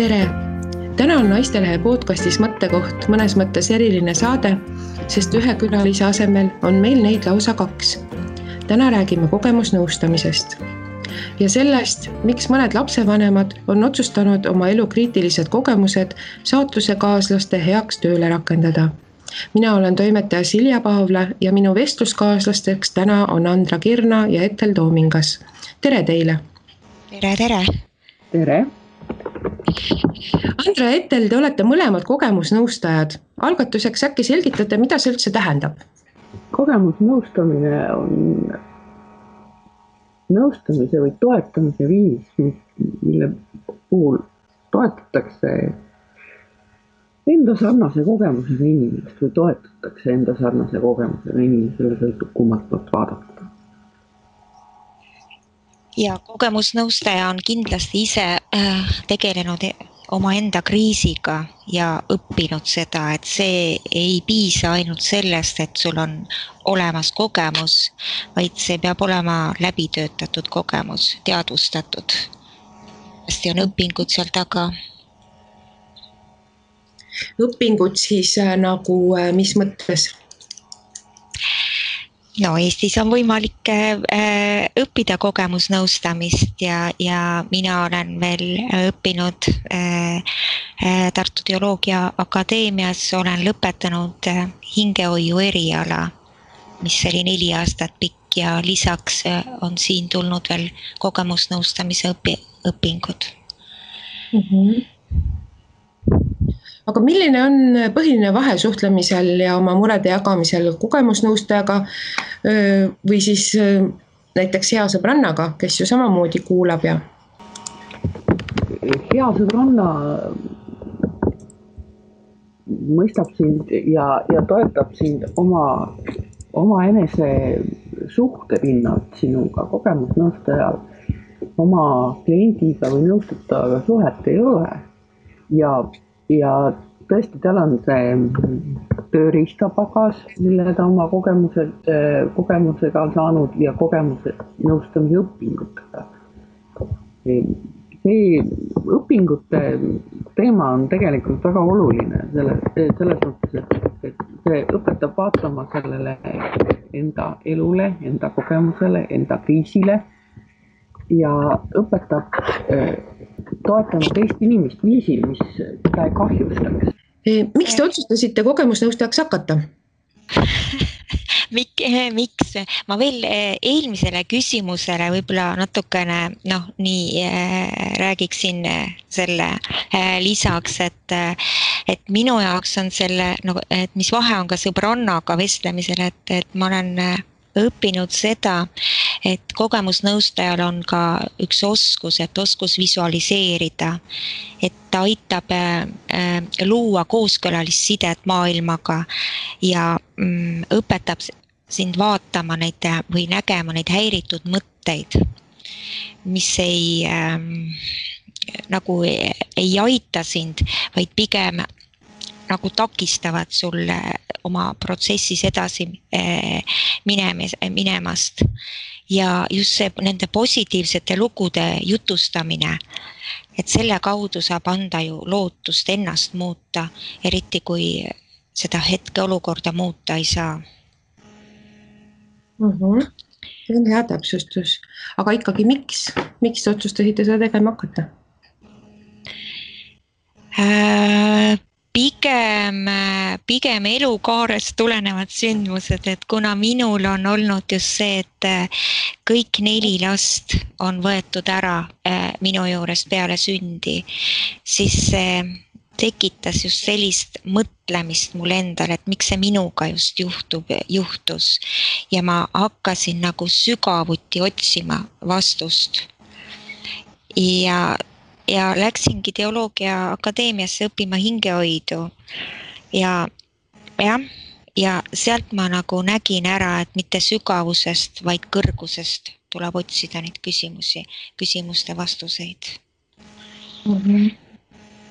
tere! täna on Naistelehe podcastis mõttekoht mõnes mõttes eriline saade, sest ühe külalise asemel on meil neid lausa kaks. täna räägime kogemusnõustamisest ja sellest, miks mõned lapsevanemad on otsustanud oma elu kriitilised kogemused saatusekaaslaste heaks tööle rakendada. mina olen toimetaja Silja Paavla ja minu vestluskaaslasteks täna on Andra Kirna ja Etel Toomingas. tere teile! tere, tere! tere! Andra ja Etel, te olete mõlemad kogemusnõustajad. algatuseks äkki selgitate, mida see üldse tähendab? kogemusnõustamine on nõustamise või toetamise viis, mille puhul toetatakse enda sarnase kogemusega inimest või toetatakse enda sarnase kogemusega inimesele, sõltub kummalt poolt vaadata. ja kogemusnõustaja on kindlasti ise tegelenud omaenda kriisiga ja õppinud seda, et see ei piisa ainult sellest, et sul on olemas kogemus, vaid see peab olema läbitöötatud kogemus, teadvustatud. hästi on õpingud seal taga. õpingud siis äh, nagu äh, mis mõttes? No Eestis on võimalik äh, õppida kogemusnõustamist ja, ja mina olen veel õppinud äh, äh, Tartu Teoloogia Akadeemias, olen lõpetanud hingehoiu eriala, mis oli neli aastat pikk ja lisaks on siin tulnud veel kogemusnõustamise õpi, õpingud mm. -hmm aga milline on põhiline vahe suhtlemisel ja oma murede jagamisel kogemusnõustajaga või siis näiteks hea sõbrannaga, kes ju samamoodi kuulab ja? hea sõbranna mõistab sind ja, ja toetab sind oma, omaenese suhte pinnalt sinuga, kogemusnõustajal oma kliendiga või nõustajatega suhet ei ole. ja ja tõesti, tal on see tööriistapagas, mille ta oma kogemused, kogemusega on saanud ja kogemuse nõustamise õpingutega. see õpingute teema on tegelikult väga oluline selle, selles mõttes, et, et see õpetab vaatama sellele enda elule, enda kogemusele, enda kriisile ja õpetab toetama teist inimest viisil, mis teda ei kahjustaks. miks te otsustasite kogemusnõustajaks hakata Mik, miks, ma veel eh, eelmisele küsimusele võib-olla natukene noh, nii räägiksin eh, selle lisaks, et, et minu jaoks on selle nagu, et mis vahe on ka sõbrannaga vestlemisel, et, et ma olen õppinud seda, et kogemusnõustajal on ka üks oskus, et oskus visualiseerida. et ta aitab äh, luua kooskõlalist sidet maailmaga ja mm, õpetab sind vaatama neid või nägema neid häiritud mõtteid, mis ei ähm, nagu ei aita sind, vaid pigem nagu takistavad sul oma protsessis edasi eh, minemis, minemast. ja just see nende positiivsete lugude jutustamine, et selle kaudu saab anda ju lootust ennast muuta, eriti kui seda hetkeolukorda muuta ei saa mm. -hmm. see on hea täpsustus, aga ikkagi, miks, miks te otsustasite seda tegema hakata äh,? Pigem, pigem elukaarest tulenevad sündmused, et kuna minul on olnud just see, et äh, kõik neli last on võetud ära äh, minu juurest peale sündi, siis see tekitas just sellist mõtlemist mul endal, et miks see minuga just juhtub, juhtus. ja ma hakkasin nagu sügavuti otsima vastust. ja ja läksingi Teoloogia Akadeemiasse õppima hingehoidu. ja jah, ja sealt ma nagu nägin ära, et mitte sügavusest, vaid kõrgusest tuleb otsida neid küsimusi, küsimuste vastuseid mm. -hmm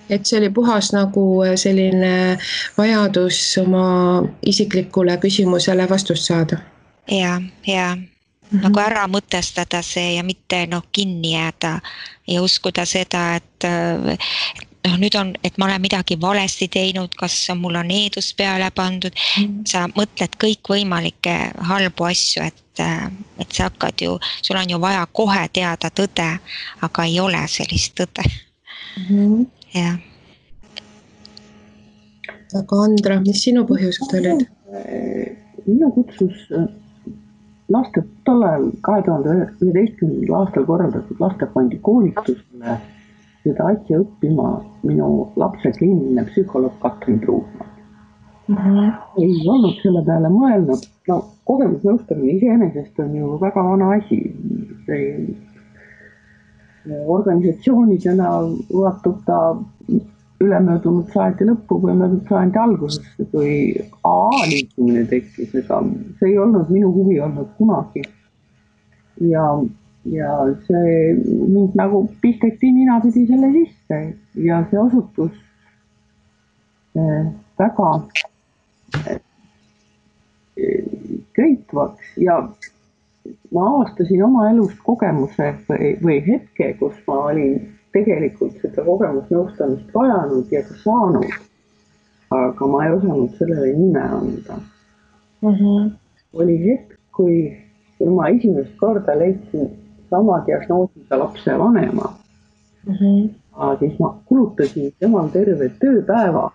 et see oli puhas nagu selline vajadus oma isiklikule küsimusele vastust saada. ja, ja Mm -hmm. nagu ära mõtestada see ja mitte noh, kinni jääda ja uskuda seda, et noh, nüüd on, et ma olen midagi valesti teinud, kas mul on needus peale pandud mm.. sa mõtled kõikvõimalikke halbu asju, et, et sa hakkad ju, sul on ju vaja kohe teada tõde, aga ei ole sellist tõde mm. -hmm. jah. aga Andra, mis sinu põhjused olid? minu kutsus laste, tol ajal kahe tuhande üheteistkümnendal aastal korraldatud lastefondi koolitusele seda asja õppima minu lapse kliiniline psühholoog Katrin Truusmann mm. -hmm. ei olnud selle peale mõelnud, no kogemusnõustamine iseenesest on ju väga vana asi. see organisatsioonidena ulatub ta ülemöödunud sajandi lõppu või möödunud sajandi algusesse, kui AA liikumine tekkis, ega see ei olnud minu huvi olnud kunagi. ja, ja see mind nagu pisteti ninapidi selle sisse ja see osutus eh, väga eh, köitvaks ja ma avastasin oma elust kogemuse või, või hetke, kus ma olin tegelikult seda kogemusnõustamist vajanud ja ka saanud. aga ma ei osanud sellele nime anda mm. -hmm. oli hetk, kui, kui ma esimest korda leidsin sama diagnoosiga lapse vanema mm. -hmm. siis ma kulutasin temal terve tööpäeva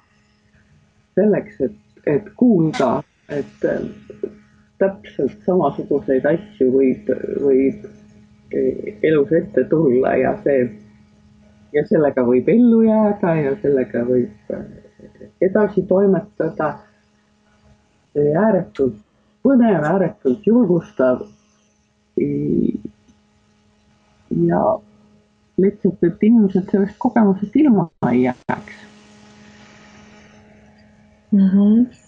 selleks, et, et kuulda, et täpselt samasuguseid asju võib, võib elus ette tulla ja see ja sellega võib ellu jääda ja sellega võib äh, edasi toimetada. ääretult põnev, ääretult julgustav. ja lihtsalt, et inimesed sellest kogemusest ilma ei jääks mm. -hmm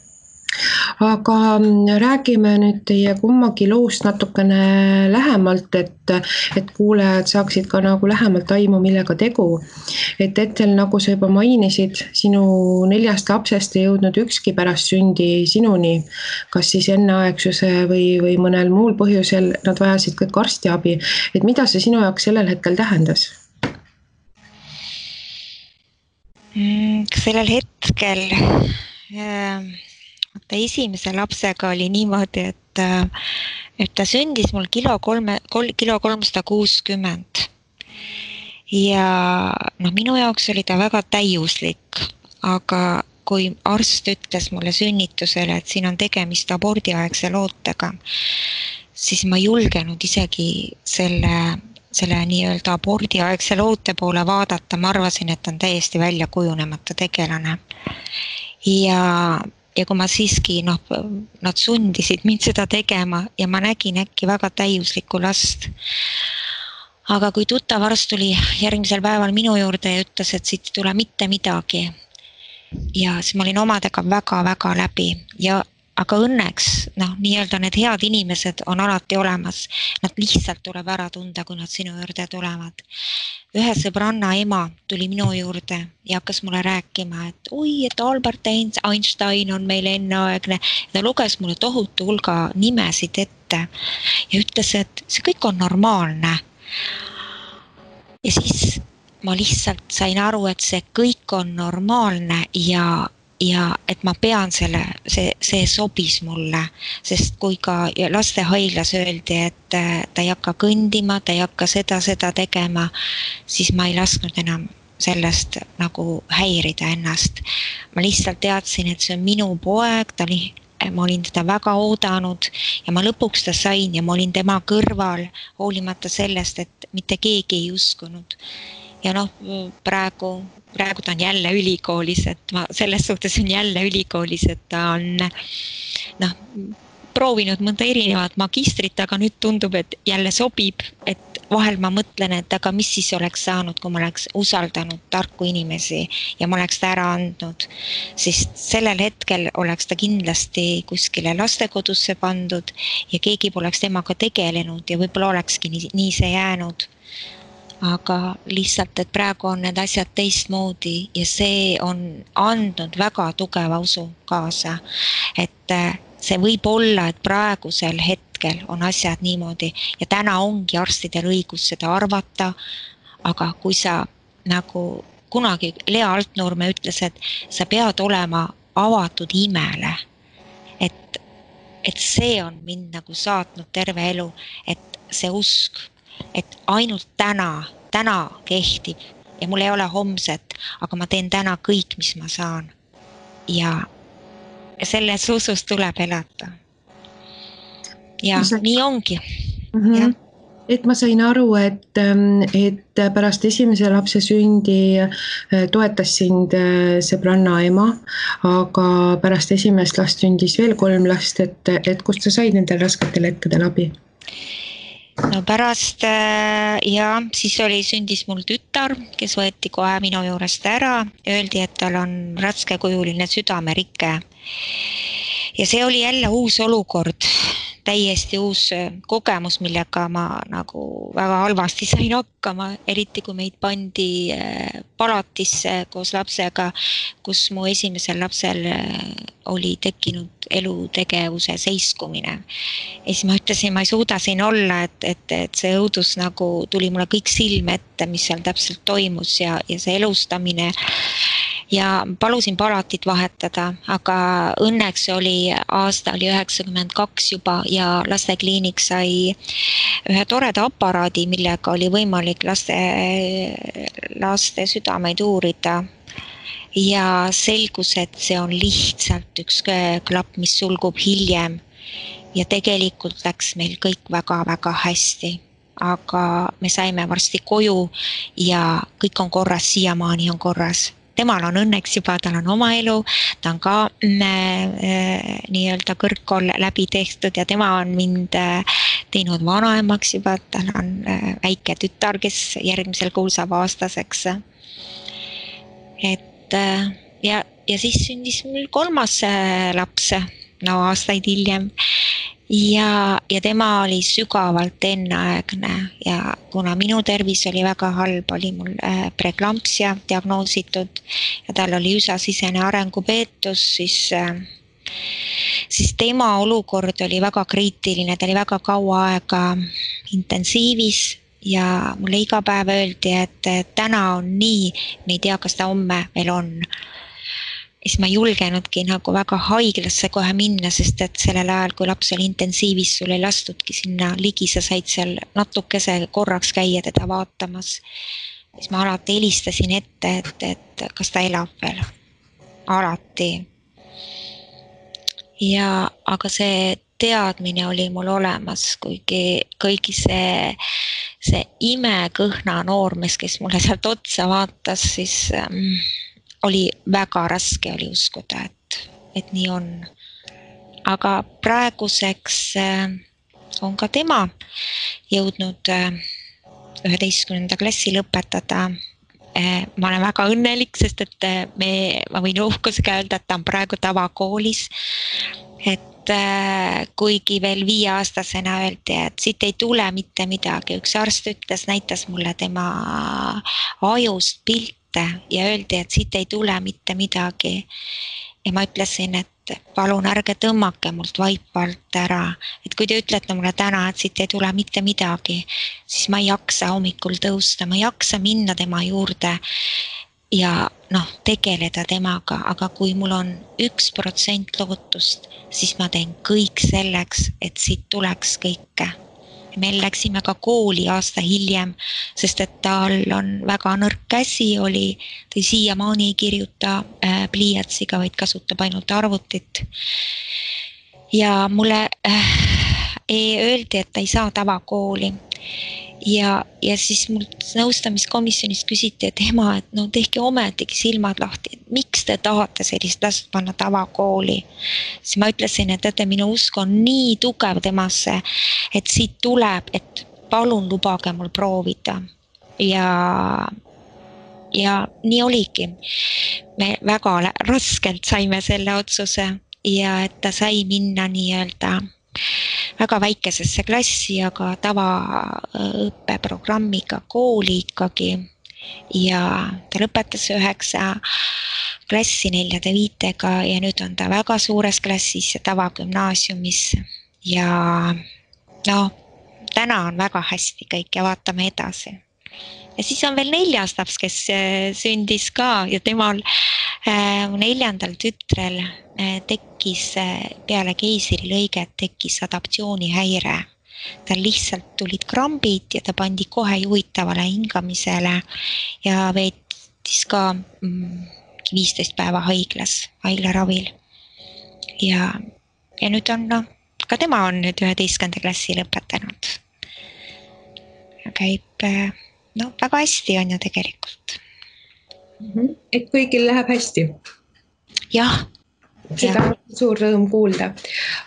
aga mm, räägime nüüd teie kummagi loost natukene lähemalt, et, et kuulajad saaksid ka nagu lähemalt aimu, millega tegu. et hetkel, nagu sa juba mainisid, sinu neljast lapsest ei jõudnud ükski pärast sündi sinuni, kas siis enneaegsuse või, või mõnel muul põhjusel nad vajasid kõik arstiabi, et mida see sinu jaoks sellel hetkel tähendas? Mm, sellel hetkel äh, vaata esimese lapsega oli niimoodi, et, äh, et ta sündis mul kilo kolme, kol-, kilo kolmsada kuuskümmend. ja noh, minu jaoks oli ta väga täiuslik, aga kui arst ütles mulle sünnitusele, et siin on tegemist abordiaegse lootega, siis ma ei julgenud isegi selle, selle nii-öelda abordiaegse loote poole vaadata, ma arvasin, et on täiesti välja kujunemata tegelane. ja ja kui ma siiski noh, nad sundisid mind seda tegema ja ma nägin äkki väga täiuslikku last. aga kui tuttav arst tuli järgmisel päeval minu juurde ja ütles, et siit ei tule mitte midagi. ja siis ma olin omadega väga-väga läbi ja aga õnneks noh, nii-öelda need head inimesed on alati olemas. Nad lihtsalt tuleb ära tunda, kui nad sinu juurde tulevad. ühe sõbranna ema tuli minu juurde ja hakkas mulle rääkima, et oi, et Albert Einstein on meil enneaegne. ta luges mulle tohutu hulga nimesid ette ja ütles, et see kõik on normaalne. ja siis ma lihtsalt sain aru, et see kõik on normaalne ja ja et ma pean selle, see, see sobis mulle, sest kui ka lastehaiglas öeldi, et äh, ta ei hakka kõndima, ta ei hakka seda, seda tegema, siis ma ei lasknud enam sellest nagu häirida ennast. ma lihtsalt teadsin, et see on minu poeg, ta oli, ma olin teda väga oodanud ja ma lõpuks ta sain ja ma olin tema kõrval, hoolimata sellest, et mitte keegi ei uskunud ja noh, praegu, praegu ta on jälle ülikoolis, et ma selles suhtes on jälle ülikoolis, et ta on noh, proovinud mõnda erinevat magistrit, aga nüüd tundub, et jälle sobib, et vahel ma mõtlen, et aga mis siis oleks saanud, kui ma oleks usaldanud tarku inimesi ja ma oleks ta ära andnud. sest sellel hetkel oleks ta kindlasti kuskile lastekodusse pandud ja keegi poleks temaga tegelenud ja võib-olla olekski nii, nii see jäänud aga lihtsalt, et praegu on need asjad teistmoodi ja see on andnud väga tugeva usu kaasa. et äh, see võib olla, et praegusel hetkel on asjad niimoodi ja täna ongi arstidel õigus seda arvata. aga kui sa nagu kunagi Lea Altnurme ütles, et sa pead olema avatud imele. et, et see on mind nagu saatnud terve elu, et see usk, et ainult täna, täna kehtib ja mul ei ole homset, aga ma teen täna kõik, mis ma saan. ja selles usus tuleb elada. ja see... nii ongi mm. -hmm. jah et ma sain aru, et, ähm, et pärast esimese lapse sündi äh, toetas sind äh, sõbranna ema, aga pärast esimest last sündis veel kolm last, et, et kust sa said nendel rasketel hetkedel abi? No pärast äh, ja siis oli, sündis mul tütar, kes võeti kohe minu juurest ära, öeldi, et tal on raskekujuline südamerike. ja see oli jälle uus olukord täiesti uus äh, kogemus, millega ma nagu väga halvasti sain hakkama, eriti kui meid pandi äh, palatisse koos lapsega, kus mu esimesel lapsel äh, oli tekkinud elutegevuse seiskumine. ja siis ma ütlesin, ma ei suuda siin olla, et, et, et see õudus nagu tuli mulle kõik silme ette, mis seal täpselt toimus ja, ja see elustamine ja palusin palatit vahetada, aga õnneks oli aasta oli üheksakümmend kaks juba ja lastekliinik sai ühe toreda aparaadi, millega oli võimalik laste, laste südameid uurida. Ja selgus, et see on lihtsalt üks klapp, mis sulgub hiljem. ja tegelikult läks meil kõik väga-väga hästi, aga me saime varsti koju ja kõik on korras, siiamaani on korras temal on õnneks juba, tal on oma elu, ta on ka mm, äh, nii-öelda kõrgkool läbi tehtud ja tema on mind äh, teinud vanaemaks juba, tal on äh, väike tütar, kes järgmisel kuul saab aastaseks. et ja, ja siis sündis mul kolmas laps, no aastaid hiljem. Ja, ja tema oli sügavalt enneaegne ja kuna minu tervis oli väga halb, oli mul äh, preklampsia diagnoositud ja tal oli üsasisene arengupeetus, siis äh, siis tema olukord oli väga kriitiline, ta oli väga kaua aega intensiivis ja mulle iga päev öeldi, et täna on nii, me ei tea, kas ta homme veel on siis ma ei julgenudki nagu väga haiglasse kohe minna, sest et sellel ajal, kui laps oli intensiivis, sul ei lastudki sinna ligi, sa said seal natukese korraks käia teda vaatamas. siis ma alati helistasin ette, et, et kas ta elab veel, alati. ja, aga see teadmine oli mul olemas, kuigi kõigi see, see imekõhna noormees, kes mulle sealt otsa vaatas, siis ähm, oli väga raske oli uskuda, et, et nii on. aga praeguseks äh, on ka tema jõudnud äh, üheteistkümnenda klassi lõpetada. Äh, ma olen väga õnnelik, sest et me, ma võin uhkusega öelda, et ta on praegu tavakoolis. et kuigi veel viieaastasena öeldi, et siit ei tule mitte midagi, üks arst ütles, näitas mulle tema ajust pilte ette ja öeldi, et siit ei tule mitte midagi. ja ma ütlesin, et palun ärge tõmmake mult vaipa alt ära, et kui te ütlete mulle täna, et siit ei tule mitte midagi, siis ma ei jaksa hommikul tõusta, ma ei jaksa minna tema juurde ja noh, tegeleda temaga, aga kui mul on üks protsent lootust, siis ma teen kõik selleks, et siit tuleks kõike me läksime ka kooli aasta hiljem, sest et tal on väga nõrk käsi oli, ta siiamaani ei kirjuta äh, pliiatsiga, vaid kasutab ainult arvutit. ja mulle äh, öeldi, et ta ei saa tavakooli ja, ja siis mul nõustamiskomisjonis küsiti, et ema, et no tehke ometigi silmad lahti, et miks te tahate sellist last panna tavakooli. siis ma ütlesin, et teate, minu usk on nii tugev temasse, et siit tuleb, et palun lubage mul proovida ja ja nii oligi. me väga raskelt saime selle otsuse ja et ta sai minna nii-öelda väga väikesesse klassi, aga tavaõppeprogrammiga kooli ikkagi. ja ta lõpetas üheksa klassi neljade viitega ja nüüd on ta väga suures klassis tavagümnaasiumis ja noh, täna on väga hästi kõik ja vaatame edasi. Ja siis on veel neljas laps, kes äh, sündis ka ja temal, mu neljandal tütrel tekkis peale keisrilõiget tekkis adaptsioonihäire. tal lihtsalt tulid krambid ja ta pandi kohe juhitavale hingamisele ja veetis ka mm, viisteist päeva haiglas, haiglaravil. ja, ja nüüd on noh, ka tema on nüüd üheteistkümnenda klassi lõpetanud. käib no väga hästi on ju tegelikult. Mhm. et kõigil läheb hästi? jah seda on suur rõõm kuulda.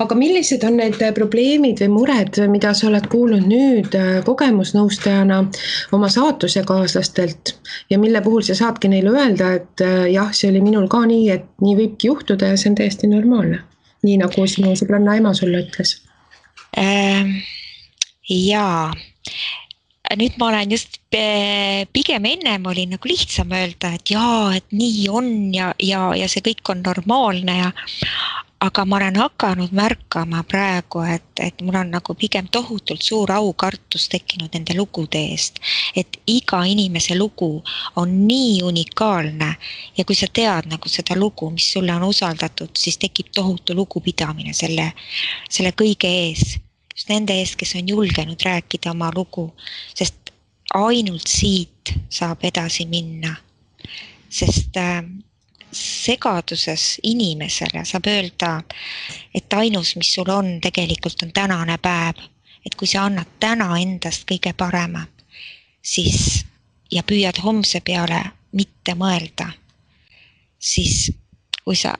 aga millised on need probleemid või mured, mida sa oled kuulnud nüüd äh, kogemusnõustajana oma saatusekaaslastelt ja mille puhul sa saadki neile öelda, et äh, jah, see oli minul ka nii, et nii võibki juhtuda ja see on täiesti normaalne. nii nagu sinu sõbranna ema sulle ütles ähm,. jaa nüüd ma olen just pigem ennem oli nagu lihtsam öelda, et jaa, et nii on ja, ja, ja see kõik on normaalne ja. aga ma olen hakanud märkama praegu, et, et mul on nagu pigem tohutult suur aukartus tekkinud nende lugude eest. et iga inimese lugu on nii unikaalne ja kui sa tead nagu seda lugu, mis sulle on usaldatud, siis tekib tohutu lugupidamine selle, selle kõige ees just nende eest, kes on julgenud rääkida oma lugu, sest ainult siit saab edasi minna. sest äh, segaduses inimesele saab öelda, et ainus, mis sul on, tegelikult on tänane päev. et kui sa annad täna endast kõige parema, siis ja püüad homse peale mitte mõelda, siis kui sa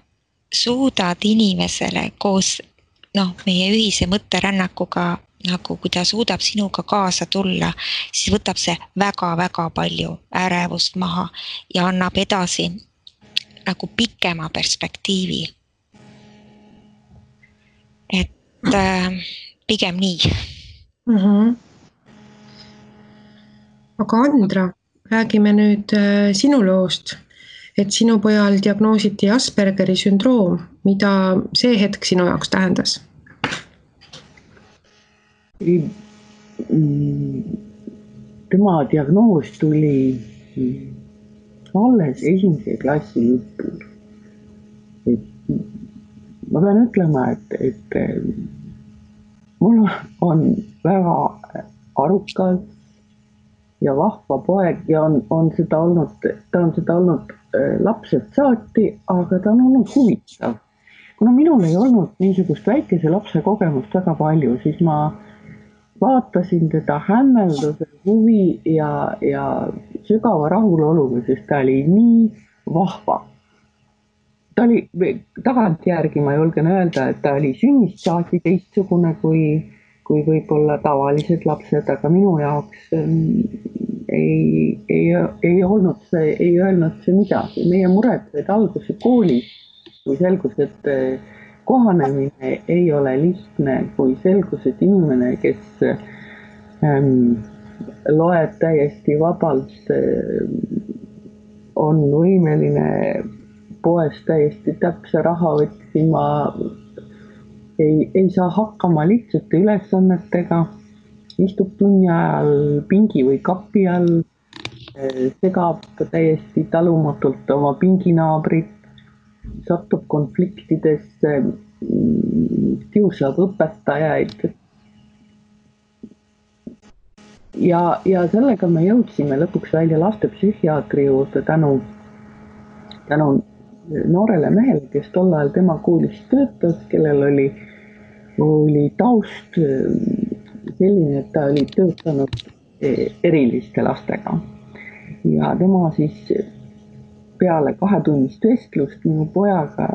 suudad inimesele koos noh, meie ühise mõtterännakuga nagu kui ta suudab sinuga kaasa tulla, siis võtab see väga-väga palju ärevust maha ja annab edasi nagu pikema perspektiivi. et äh, pigem nii mm. -hmm. aga Andra, räägime nüüd äh, sinu loost et sinu pojal diagnoositi Aspergeri sündroom, mida see hetk sinu jaoks tähendas? tema diagnoos tuli alles esimese klassi lõpul. et ma pean ütlema, et, et mul on väga arukas ja vahva poeg ja on, on seda olnud, ta on seda olnud lapsest saati, aga ta on olnud huvitav. kuna minul ei olnud niisugust väikese lapse kogemust väga palju, siis ma vaatasin teda hämmelduse, huvi ja, ja sügava rahuloluga, sest ta oli nii vahva. ta oli, tagantjärgi ma julgen öelda, et ta oli sünnist saati teistsugune kui, kui võib-olla tavalised lapsed, aga minu jaoks ähm, ei, ei, ei olnud see, ei öelnud see midagi, meie mured said alguse koolis, kui selgus, et eh, kohanemine ei ole lihtne, kui selgus, et inimene, kes ähm, loeb täiesti vabalt äh,, on võimeline poes täiesti täpse raha otsima, ei, ei saa hakkama lihtsate ülesannetega istub tunni ajal pingi või kapi all, segab täiesti talumatult oma pinginaabrit, satub konfliktidesse, kiusab õpetajaid. ja, ja sellega me jõudsime lõpuks välja lastepsühhiaatri juurde tänu, tänu noorele mehele, kes tol ajal tema koolis töötas, kellel oli, oli taust selline, et ta oli töötanud e, eriliste lastega ja tema siis peale kahetunnist vestlust minu pojaga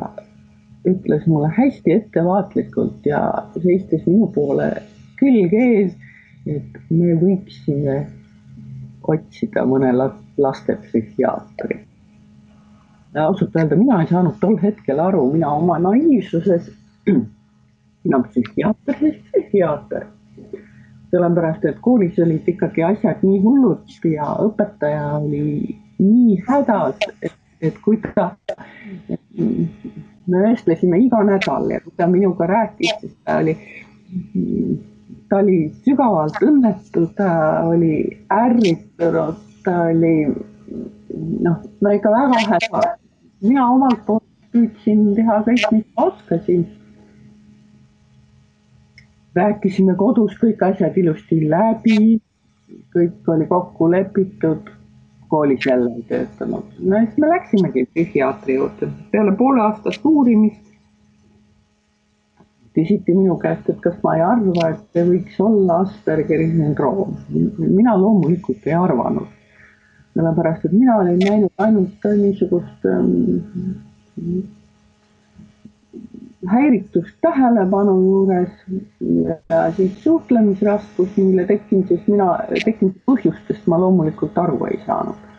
ütles mulle hästi ettevaatlikult ja seistes minu poole külg ees, et me võiksime otsida mõne lastepsühhiaatri. ausalt öelda, mina ei saanud tol hetkel aru, mina oma naiivsuses, mina psühhiaater, siis psühhiaater sellepärast et koolis olid ikkagi asjad nii hullud ja õpetaja oli nii hädas, et, et kui ta, me vestlesime iga nädal ja kui ta minuga rääkis, siis ta oli, ta oli sügavalt õnnetu, ta oli ärritunud, ta oli noh, no ikka väga häda. mina omalt poolt püüdsin teha kõik, mis ma oskasin. Rääkisime kodus kõik asjad ilusti läbi, kõik oli kokku lepitud, koolis jälle ei töötanud. no siis me läksimegi psühhiaatri juurde, peale pooleaastast uurimist küsiti minu käest, et kas ma ei arva, et see võiks olla Aspergeri sündroom. mina loomulikult ei arvanud sellepärast et mina olin näinud ainult niisugust ähm, häiritust tähelepanu juures ja siis suhtlemisraskus, mille tekkimisest mina, tekkimise põhjustest ma loomulikult aru ei saanud.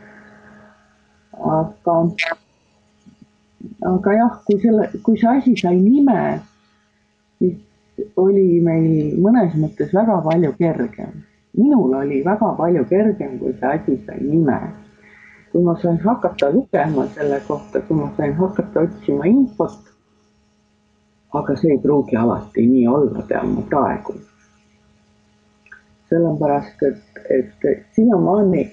aga, aga jah, kui selle, kui see asi sai nime, siis oli meil mõnes mõttes väga palju kergem minul oli väga palju kergem, kui see asi sai nime. kui ma sain hakata lugema selle kohta, kui ma sain hakata otsima infot. Aga see ei pruugi alati nii olla, tean ma praegu. sellepärast, et, et siiamaani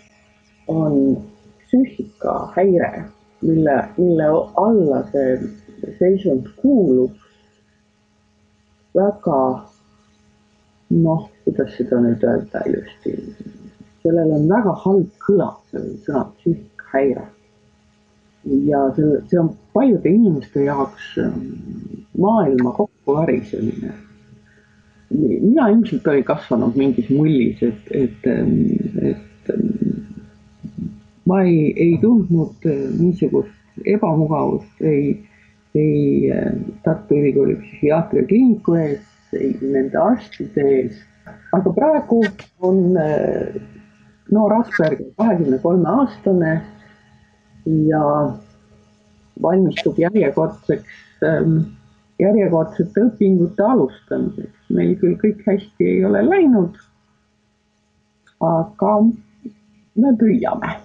on psüühikahäire, mille, mille alla see seisund kuulub, väga noh, kuidas seda nüüd öelda ilusti, sellel on väga halb kõla, sellel sõnal psüühikahäire. Ja see, see on paljude inimeste jaoks ähm, maailma kokkuvarisemine. mina ilmselt olin kasvanud mingis mullis, et, et, ähm, et ähm, ma ei, ei tundnud äh, niisugust ebamugavust ei, ei äh, Tartu Ülikooli psühhiaatriakliiniku ees ei nende arstide ees. aga praegu on äh, noor Asperger kahekümne kolme aastane ja valmistub järjekordseks, ähm, järjekordsete õpingute alustamiseks. meil küll kõik hästi ei ole läinud. aga me püüame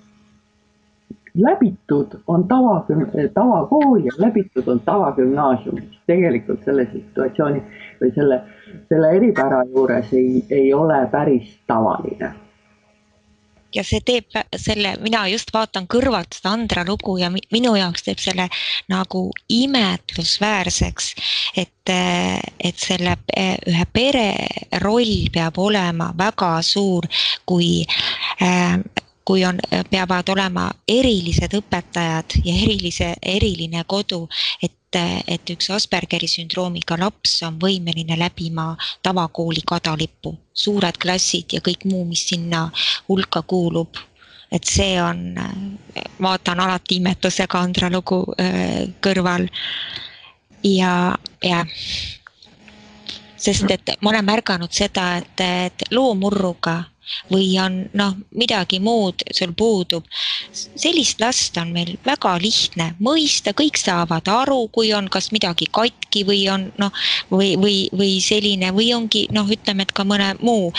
läbitud on tava, tavakool ja läbitud on tavagümnaasium. tegelikult selle situatsiooni või selle, selle eripära juures ei, ei ole päris tavaline ja see teeb selle, mina just vaatan kõrvalt seda Andra lugu ja minu jaoks teeb selle nagu imetlusväärseks, et, et selle ühe pere roll peab olema väga suur, kui äh, kui on, peavad olema erilised õpetajad ja erilise, eriline kodu, et et üks Aspergeri sündroomiga laps on võimeline läbima tavakooli kadalippu, suured klassid ja kõik muu, mis sinna hulka kuulub. et see on, vaatan alati imetlusega Andra lugu äh, kõrval. ja, ja sest et ma olen märganud seda, et, et loomurruga või on noh, midagi muud sul puudub. sellist last on meil väga lihtne mõista, kõik saavad aru, kui on kas midagi katki või on noh, või, või, või selline või ongi noh, ütleme, et ka mõne muu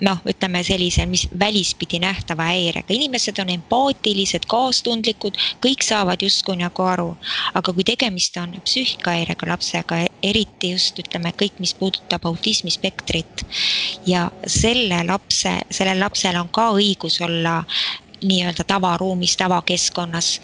noh, ütleme sellise, mis välispidi nähtava häirega, inimesed on empaatilised, kaastundlikud, kõik saavad justkui nagu aru. aga kui tegemist on psüühikahäirega lapsega, eriti just ütleme kõik, mis puudutab autismispektrit ja selle lapse sellel lapsel on ka õigus olla nii-öelda tavaruumis, tavakeskkonnas.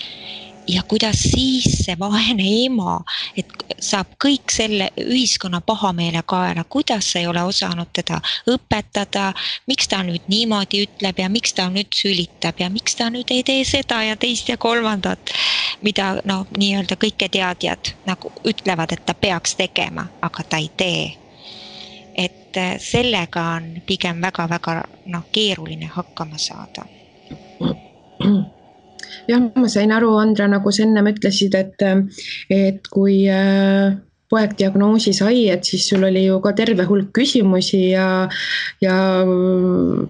Ja kuidas siis see vaene ema, et saab kõik selle ühiskonna pahameele kaela, kuidas ei ole osanud teda õpetada, miks ta nüüd niimoodi ütleb ja miks ta nüüd sülitab ja miks ta nüüd ei tee seda ja teist ja kolmandat. mida noh, nii-öelda kõiketeadjad nagu ütlevad, et ta peaks tegema, aga ta ei tee et äh, sellega on pigem väga-väga noh, keeruline hakkama saada. jah, ma sain aru, Andra, nagu sa ennem ütlesid, et, et kui äh, poeg diagnoosi sai, et siis sul oli ju ka terve hulk küsimusi ja, ja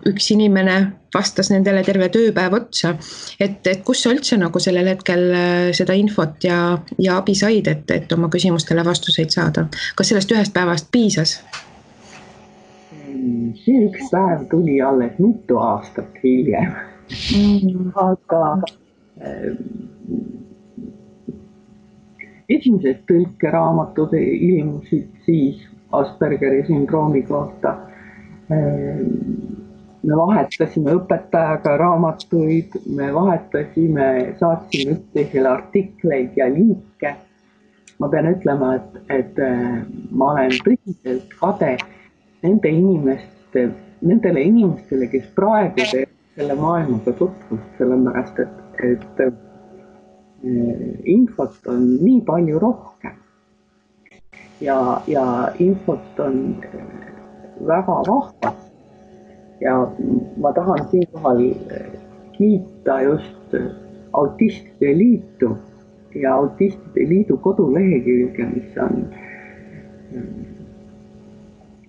üks inimene vastas nendele terve tööpäev otsa. et, et kus sa üldse nagu sellel hetkel äh, seda infot ja, ja abi said, et, et oma küsimustele vastuseid saada, kas sellest ühest päevast piisas? See üks päev tuli alles mitu aastat hiljem mm.. aga äh, esimesed tõlkeraamatud ilmusid siis Aspergeri sündroomi kohta äh,. me vahetasime õpetajaga raamatuid, me vahetasime, saatsime üksteisele artikleid ja linke. ma pean ütlema, et, et äh, ma olen tõsiselt kade nende inimeste, nendele inimestele, kes praegu teevad selle maailmaga tutvust, sellepärast et, et äh, infot on nii palju rohkem. ja, ja infot on väga vahva. ja ma tahan siinkohal kiita just Autistide Liitu ja Autistide Liidu kodulehekülge, mis on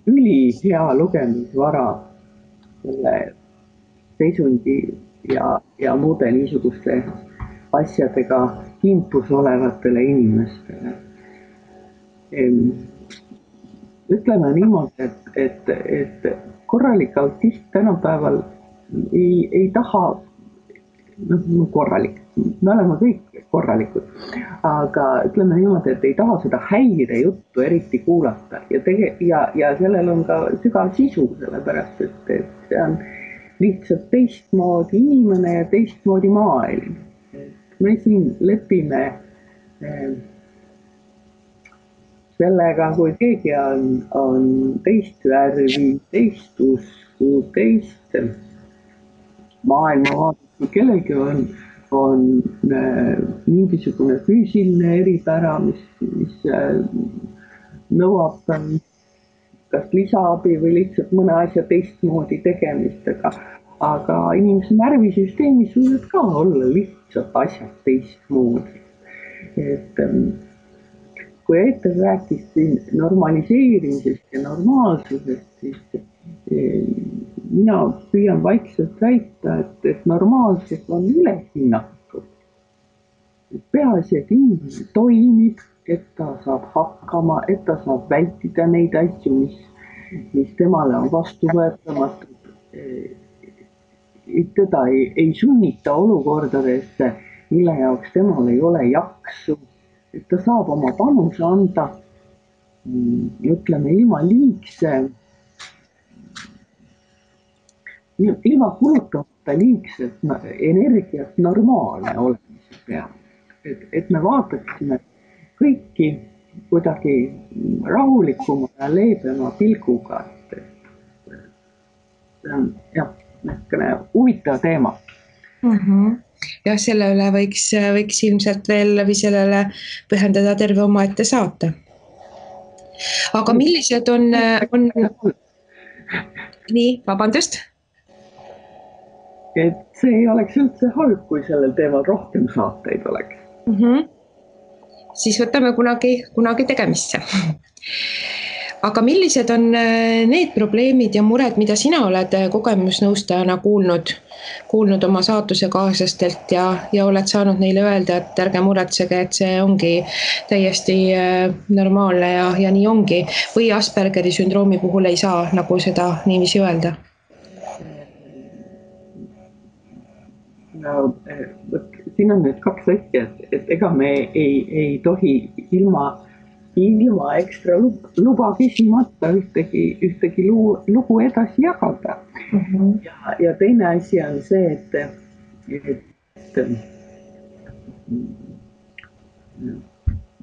ülihea lugemisvara selle seisundi ja, ja muude niisuguste asjadega kimpus olevatele inimestele. ütleme niimoodi, et, et, et korralik autist tänapäeval ei, ei taha, noh, korralik, me oleme kõik korralikud, aga ütleme niimoodi, et ei taha seda häirejuttu eriti kuulata ja tege- ja, ja sellel on ka sügav sisu, sellepärast et, et see on lihtsalt teistmoodi inimene ja teistmoodi maailm. me siin lepime eh, sellega, kui keegi on, on teist värvi, teist usku, teist maailmavaadet, kui kellelgi on, on äh, mingisugune füüsiline eripära, mis, mis äh, nõuab kas lisaabi või lihtsalt mõne asja teistmoodi tegemist, aga, aga inimese närvisüsteemis võivad ka olla lihtsalt asjad teistmoodi. et ähm, kui Eeter rääkis siin normaliseerimisest ja normaalsusest, siis mina püüan vaikselt väita, et, et normaalsus on ülehinnatud. peaasi, et inimene toimib, et ta saab hakkama, et ta saab vältida neid asju, mis, mis temale on vastuvõetamatud. et teda ei, ei sunnita olukordadesse, mille jaoks temal ei ole jaksu et ta saab oma panuse anda mm, ütleme ilma liigse, ilma kulutamata liigset energiat normaalne olemise peale. et, et me vaataksime kõiki kuidagi rahulikuma ja leebema pilguga, et, et see on jah, niisugune huvitav teema mm. -hmm jah, selle üle võiks, võiks ilmselt veel läbi sellele pühendada terve omaette saate. aga millised on, on, nii, vabandust? Et see ei oleks üldse halb, kui sellel teemal rohkem saateid oleks mm. -hmm. siis võtame kunagi, kunagi tegemisse aga millised on äh, need probleemid ja mured, mida sina oled äh, kogemusnõustajana kuulnud, kuulnud oma saatusekaaslastelt ja, ja oled saanud neile öelda, et ärge muretsege, et see ongi täiesti äh, normaalne ja, ja nii ongi. või Aspergeri sündroomi puhul ei saa nagu seda niiviisi öelda? No vot, siin on nüüd kaks asja, et, et ega me ei, ei tohi ilma ilma ekstra luba küsimata ühtegi, ühtegi lugu, lugu edasi jagada mm. -hmm. ja, ja teine asi on see, et, et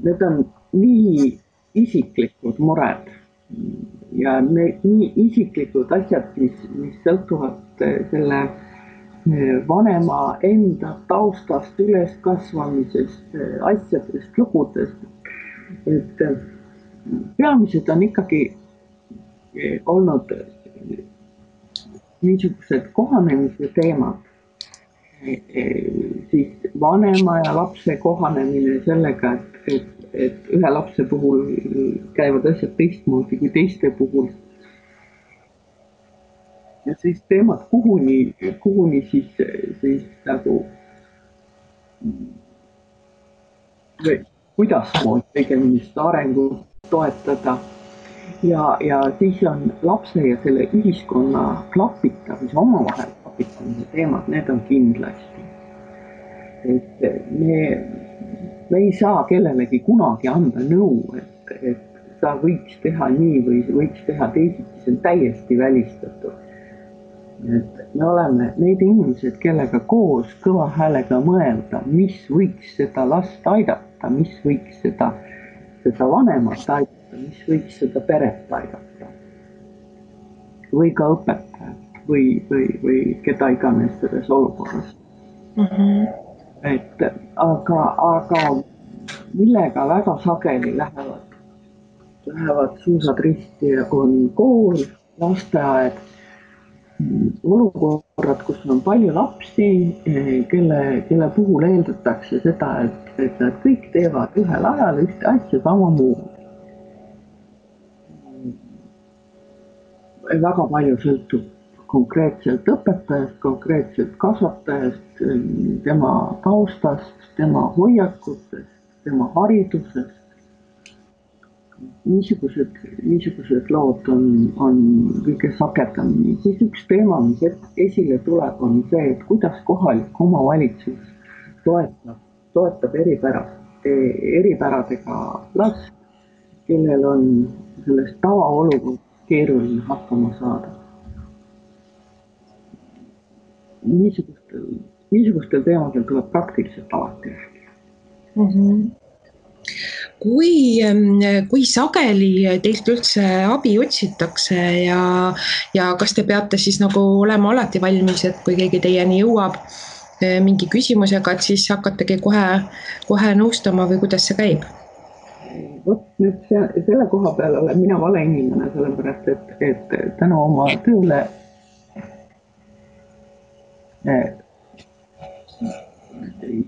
need on nii isiklikud mured ja need nii isiklikud asjad, mis, mis sõltuvad selle vanema enda taustast, üleskasvamisest, asjadest, lugudest et äh, peamised on ikkagi äh, olnud niisugused kohanemise teemad, siis vanema ja lapse kohanemine sellega, et, et, et ühe lapse puhul käivad asjad teistmoodi kui teiste puhul. Ja siis teemad, kuhuni, kuhuni siis, siis nagu kuidasmoodi õigemini seda arengut toetada. ja, ja siis on lapse ja selle ühiskonna klapitamise, omavahel klapitamise teemad, need on kindlasti. et me, me ei saa kellelegi kunagi anda nõu, et, et sa võiks teha nii või võiks teha teisiti, see on täiesti välistatud. Et me oleme need inimesed, kellega koos kõva häälega mõelda, mis võiks seda last aidata, mis võiks seda, seda vanemat aidata, mis võiks seda peret aidata. või ka õpetajat või, või, või keda iganes selles olukorras mm. -hmm. et aga, aga millega väga sageli lähevad, lähevad suusad risti, on kool, lasteaed olukorrad, kus on palju lapsi, eh, kelle, kelle puhul eeldatakse seda, et, et nad kõik teevad ühel ajal ühte asja samamoodi. väga palju sõltub konkreetselt õpetajast, konkreetselt kasvatajast, tema taustast, tema hoiakutest, tema haridusest niisugused, niisugused lood on, on kõige sagedamini. siis üks teema, mis esile tuleb, on see, et kuidas kohalik omavalitsus toetab, toetab eripärast, eripäradega last, kellel on selles tavaolukorras keeruline hakkama saada. niisugustel, niisugustel teemadel tuleb praktiliselt alati rääkida mm. -hmm kui, ähm, kui sageli teilt üldse abi otsitakse ja, ja kas te peate siis nagu olema alati valmis, et kui keegi teieni jõuab äh, mingi küsimusega, et siis hakategi kohe, kohe nõustama või kuidas see käib? vot nüüd see, selle koha peal olen mina vale inimene, sellepärast et, et tänu oma tööle äh,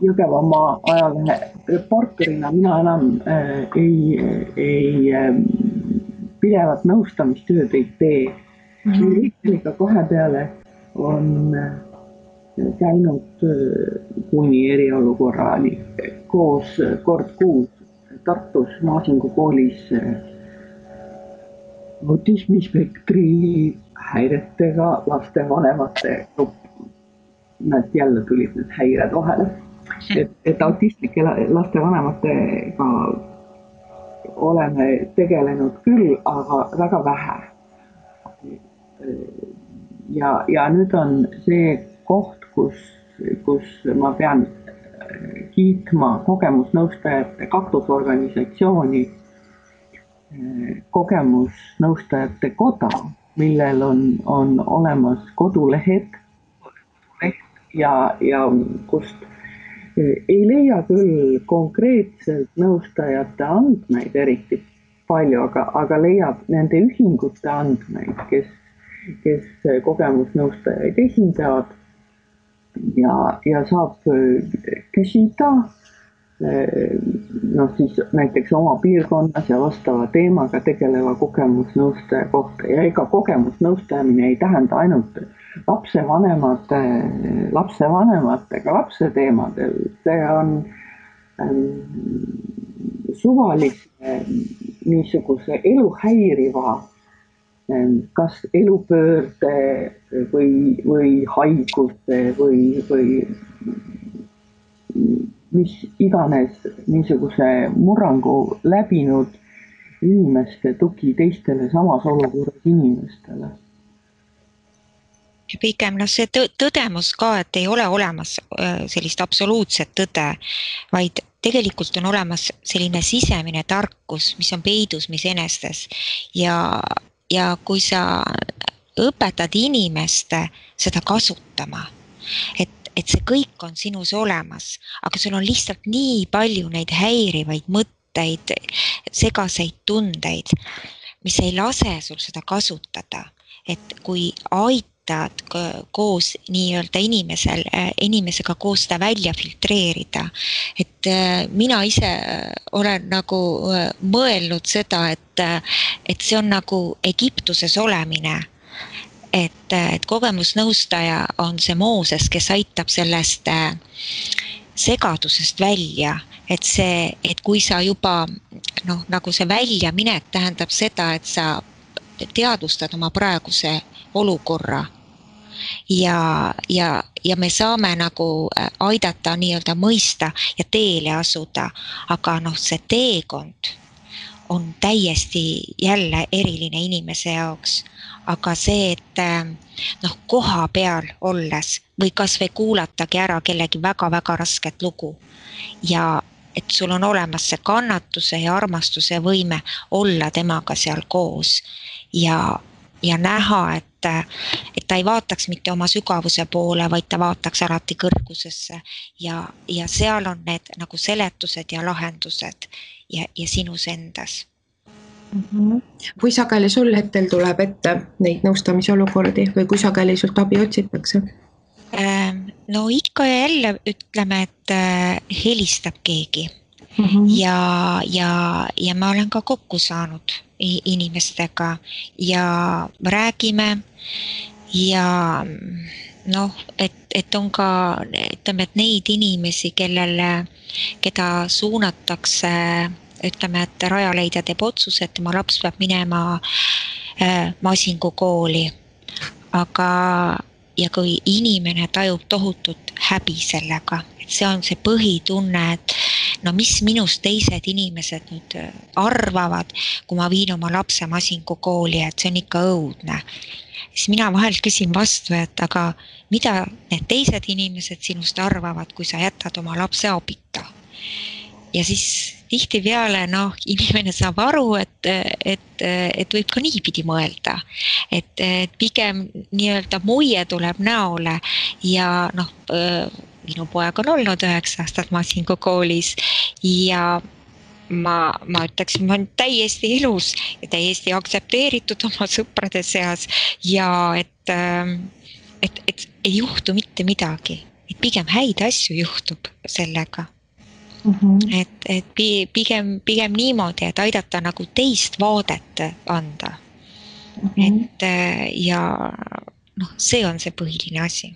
Jõgevamaa ajalehe reporterina mina enam äh, ei, ei äh, pidevat nõustamistööd ei tee mm. -hmm. Riikliga kahe peale on äh, käinud äh, kuni eriolukorrani koos kord kuus Tartus Maasingu koolis äh, autismispektri häiretega lastevanemate grupp nad jälle tulid need häired vahele. Et, et autistlike laste vanematega oleme tegelenud küll, aga väga vähe. ja, ja nüüd on see koht, kus, kus ma pean kiitma kogemusnõustajate kaktusorganisatsiooni, kogemusnõustajate koda, millel on, on olemas kodulehed ja, ja kust ei leia küll konkreetselt nõustajate andmeid eriti palju, aga, aga leiab nende ühingute andmeid, kes, kes kogemusnõustajaid esindavad. ja, ja saab eh, küsida noh, siis näiteks oma piirkonnas ja vastava teemaga tegeleva kogemusnõustaja kohta ja ega kogemusnõustamine ei tähenda ainult lapsevanemate, lapsevanematega lapse teemadel, see on ähm, suvalise niisuguse elu häiriva ähm, kas elupöörde või, või haiguse või, või mis iganes niisuguse murrangu läbinud inimeste tugi teistele samas olukorras inimestele. Pigem noh, see tõdemus ka, et ei ole olemas sellist absoluutset tõde, vaid tegelikult on olemas selline sisemine tarkus, mis on peidus meis enestes. Ja, ja kui sa õpetad inimest seda kasutama, et, et see kõik on sinus olemas, aga sul on lihtsalt nii palju neid häirivaid mõtteid, segaseid tundeid, mis ei lase sul seda kasutada. Et kui ait-, aitavad koos nii-öelda inimesel, inimesega koos seda välja filtreerida. et äh, mina ise olen nagu äh, mõelnud seda, et, et see on nagu Egiptuses olemine et, et kogemusnõustaja on see Mooses, kes aitab sellest äh, segadusest välja, et see, et kui sa juba noh, nagu see väljaminek tähendab seda, et sa teadvustad oma praeguse olukorra. ja, ja, ja me saame nagu äh, aidata nii-öelda mõista ja teele asuda, aga noh, see teekond on täiesti jälle eriline inimese jaoks. aga see, et noh, koha peal olles või kasvõi kuulatagi ära kellegi väga-väga rasket lugu ja et sul on olemas see kannatuse ja armastuse võime olla temaga seal koos ja, ja näha, et, et ta ei vaataks mitte oma sügavuse poole, vaid ta vaataks alati kõrgusesse ja, ja seal on need nagu seletused ja lahendused ja, ja sinus endas mm. -hmm. kui sageli sul hetkel tuleb ette neid nõustamisolukordi või kui sageli sult abi otsitakse? Ähm, no ikka ja jälle ütleme, et äh, helistab keegi mm -hmm. ja, ja, ja ma olen ka kokku saanud inimestega ja räägime ja noh, et, et on ka ütleme, et neid inimesi, kellele, keda suunatakse ütleme, et Rajaleidja teeb otsuse, et tema laps peab minema äh, Masingu kooli. aga ja kui inimene tajub tohutut häbi sellega, et see on see põhitunne, et no mis minust teised inimesed nüüd äh, arvavad, kui ma viin oma lapse masingukooli, et see on ikka õudne. siis mina vahel küsin vastu, et aga mida need teised inimesed sinust arvavad, kui sa jätad oma lapse abita ja siis tihtipeale noh, inimene saab aru, et, et, et võib ka niipidi mõelda. et, pigem nii-öelda muie tuleb näole ja noh, minu poeg on olnud üheksa aastat masingukoolis ja ma, ma ütleksin, ma olen täiesti elus ja täiesti aktsepteeritud oma sõprade seas ja et, et, et ei juhtu mitte midagi, et pigem häid asju juhtub sellega mm. -hmm. et, et pigem, pigem niimoodi, et aidata nagu teist vaadet anda mm. -hmm. et ja noh, see on see põhiline asi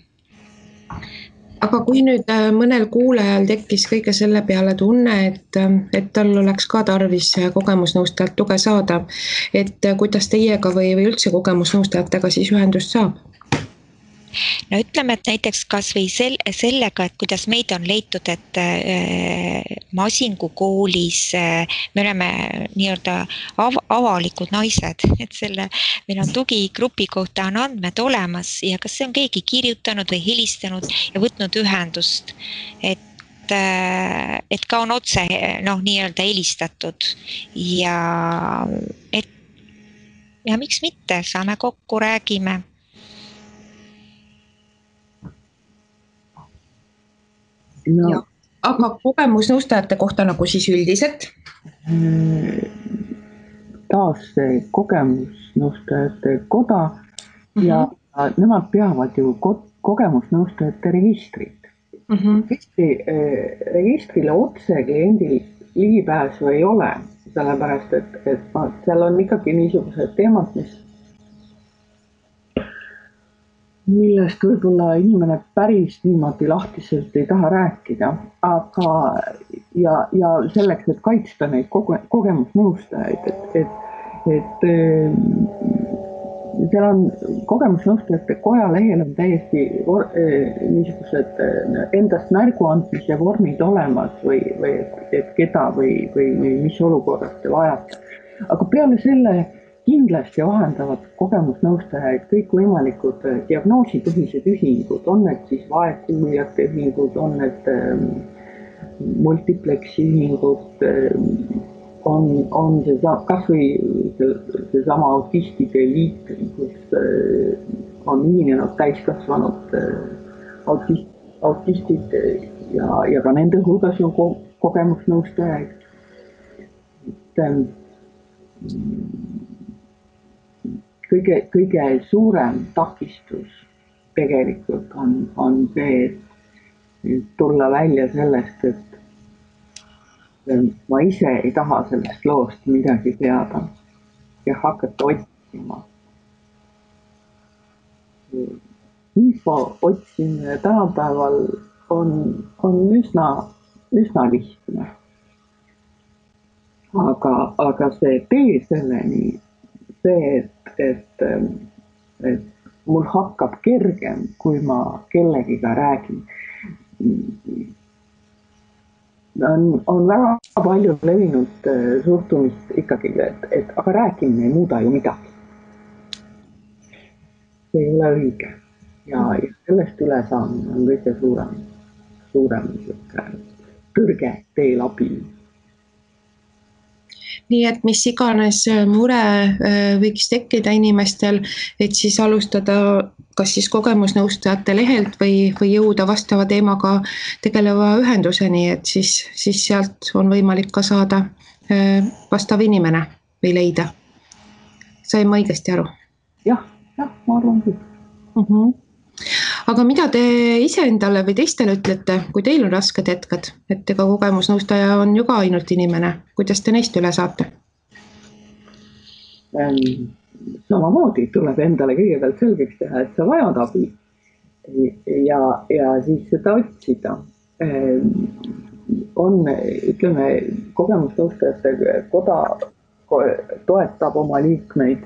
aga kui nüüd äh, mõnel kuulajal tekkis kõige selle peale tunne, et, et tal oleks ka tarvis kogemusnõustajalt tuge saada, et kuidas teiega või, või üldse kogemusnõustajatega siis ühendust saab? No ütleme, et näiteks kasvõi sel-, sellega, et kuidas meid on leitud, et äh, Masingu koolis äh, me oleme nii-öelda av-, avalikud naised, et selle, meil on tugigrupi kohta on andmed olemas ja kas see on keegi kirjutanud või helistanud ja võtnud ühendust, et äh, et ka on otse noh, nii-öelda helistatud ja et ja miks mitte, saame kokku, räägime no.. aga kogemusnõustajate kohta nagu siis üldiselt? taas see kogemusnõustajate koda mm -hmm. ja nemad peavad ju ko kogemusnõustajate registrit mm. -hmm. registri eh,, registrile otse kliendil ligipääsu ei ole, sellepärast et, et seal on ikkagi niisugused teemad, mis millest võib-olla inimene päris niimoodi lahtiselt ei taha rääkida, aga ja, ja selleks, et kaitsta neid koge, kogemusnõustajaid, et, et, et seal on kogemusnõustajate koja lehel on täiesti vor, niisugused endast märgu andmise vormid olemas või, või et keda või, või, või mis olukorras te vajate. aga peale selle kindlasti vahendavad kogemusnõustajaid kõikvõimalikud äh, diagnoosipõhised ühingud, on need siis vaegkuuljate ühingud, on need ähm, multipleksi ühingud ähm,, on, on see kasvõi seesama autistide liit, kus äh, on ühinenud täiskasvanud äh, autist, autistid ja, ja ka nende hulgas on ko kogemusnõustajaid. et ähm, kõige, kõige suurem takistus tegelikult on, on see, et tulla välja sellest, et ma ise ei taha sellest loost midagi teada ja hakata otsima. info otsimine tänapäeval on, on üsna, üsna lihtne. aga, aga see tee selleni see, et, et, et mul hakkab kergem, kui ma kellegiga räägin. on, on väga palju levinud äh, suhtumist ikkagi, et, et aga rääkimine ei muuda ju midagi. see ei ole õige ja, ja sellest ülesaamine on kõige suurem, suurem niisugune tõrge teel abini nii et mis iganes äh, mure äh, võiks tekkida inimestel, et siis alustada kas siis kogemusnõustajate lehelt või, või jõuda vastava teemaga tegeleva ühenduseni, et siis, siis sealt on võimalik ka saada äh, vastav inimene või leida. sain ma õigesti aru ja,? jah, jah, ma arvan küll uh. Mhm. Aga mida te iseendale või teistele ütlete, kui teil on rasked hetked, et ega kogemusnõustaja on ju ka ainult inimene, kuidas te neist üle saate ähm,? samamoodi tuleb endale kõigepealt selgeks teha, et sa vajad abi ja, ja siis seda otsida ähm,. on, ütleme, kogemusnõustajate koda toetab oma liikmeid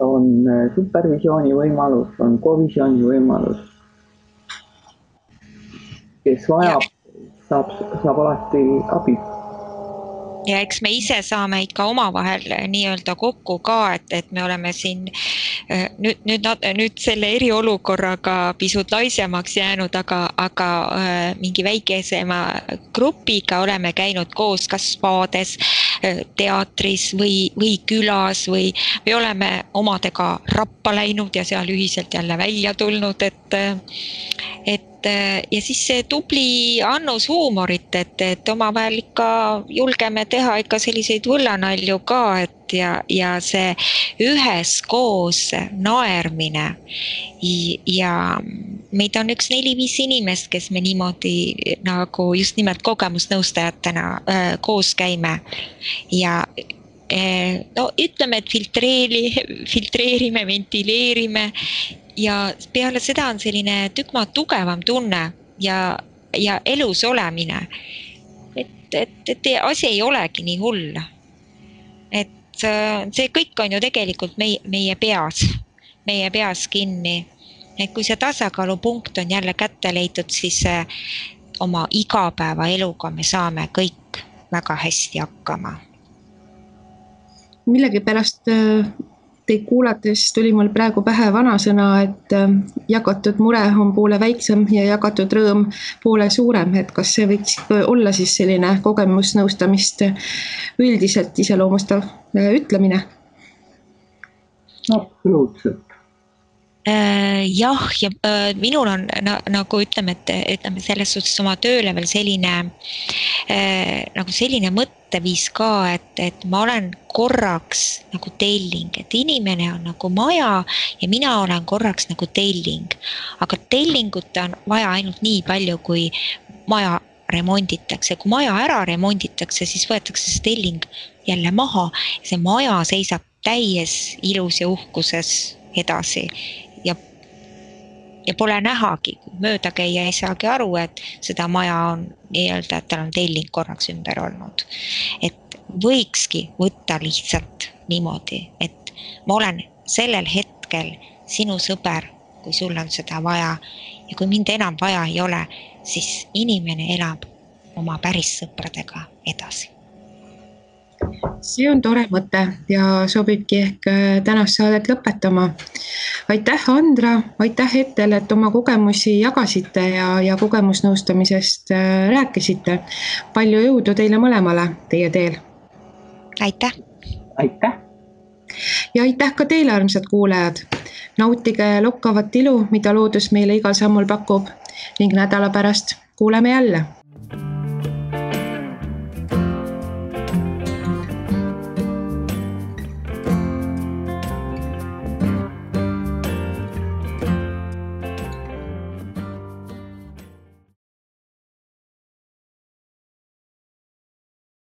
on äh, supervisiooni võimalus, on kovisiooni võimalus. kes vajab, saab, saab alati abi ja eks me ise saame ikka omavahel nii-öelda kokku ka, et, et me oleme siin äh, nüüd, nüüd, nüüd selle eriolukorraga pisut laisemaks jäänud, aga, aga äh, mingi väikesema grupiga oleme käinud koos kas spaades teatris või, või külas või, või oleme omadega rappa läinud ja seal ühiselt jälle välja tulnud, et, et ja siis see tubli annus huumorit, et, et omavahel ikka julgeme teha ikka selliseid võllanalju ka, et ja, ja see üheskoos naermine. Ja meid on üks neli-viis inimest, kes me niimoodi nagu just nimelt kogemusnõustajatena äh, koos käime. Ja äh, no ütleme, et filtreeri, filtreerime, ventileerime ja peale seda on selline tükk maad tugevam tunne ja, ja elus olemine. et, et, et asi ei olegi nii hull. et Äh, see kõik on ju tegelikult meie, meie peas, meie peas kinni. et kui see tasakaalupunkt on jälle kätte leitud, siis äh, oma igapäevaeluga me saame kõik väga hästi hakkama. millegipärast äh, teid kuulates tuli mul praegu pähe vanasõna, et äh, jagatud mure on poole väiksem ja jagatud rõõm poole suurem, et kas see võiks olla siis selline kogemusnõustamist üldiselt iseloomustav äh, ütlemine? absoluutselt Äh, jah, ja äh, minul on na, nagu ütleme, et ütleme selles suhtes oma tööle veel selline äh, nagu selline mõtteviis ka, et, et ma olen korraks nagu telling, et inimene on nagu maja ja mina olen korraks nagu telling. aga tellingut on vaja ainult nii palju, kui maja remonditakse, kui maja ära remonditakse, siis võetakse see telling jälle maha see maja seisab täies ilus ja uhkuses edasi ja pole nähagi, möödakäija ei saagi aru, et seda maja on nii-öelda, et tal on telling korraks ümber olnud. et võikski võtta lihtsalt niimoodi, et ma olen sellel hetkel sinu sõber, kui sul on seda vaja ja kui mind enam vaja ei ole, siis inimene elab oma päris sõpradega edasi see on tore mõte ja sobibki ehk äh, tänast saadet lõpetama. aitäh, Andra, aitäh Ettel, et oma kogemusi jagasite ja, ja kogemusnõustamisest äh, rääkisite. palju jõudu teile mõlemale teie teel. aitäh. aitäh. ja aitäh ka teile, armsad kuulajad. nautige lokkavat ilu, mida loodus meile igal sammul pakub ning nädala pärast kuuleme jälle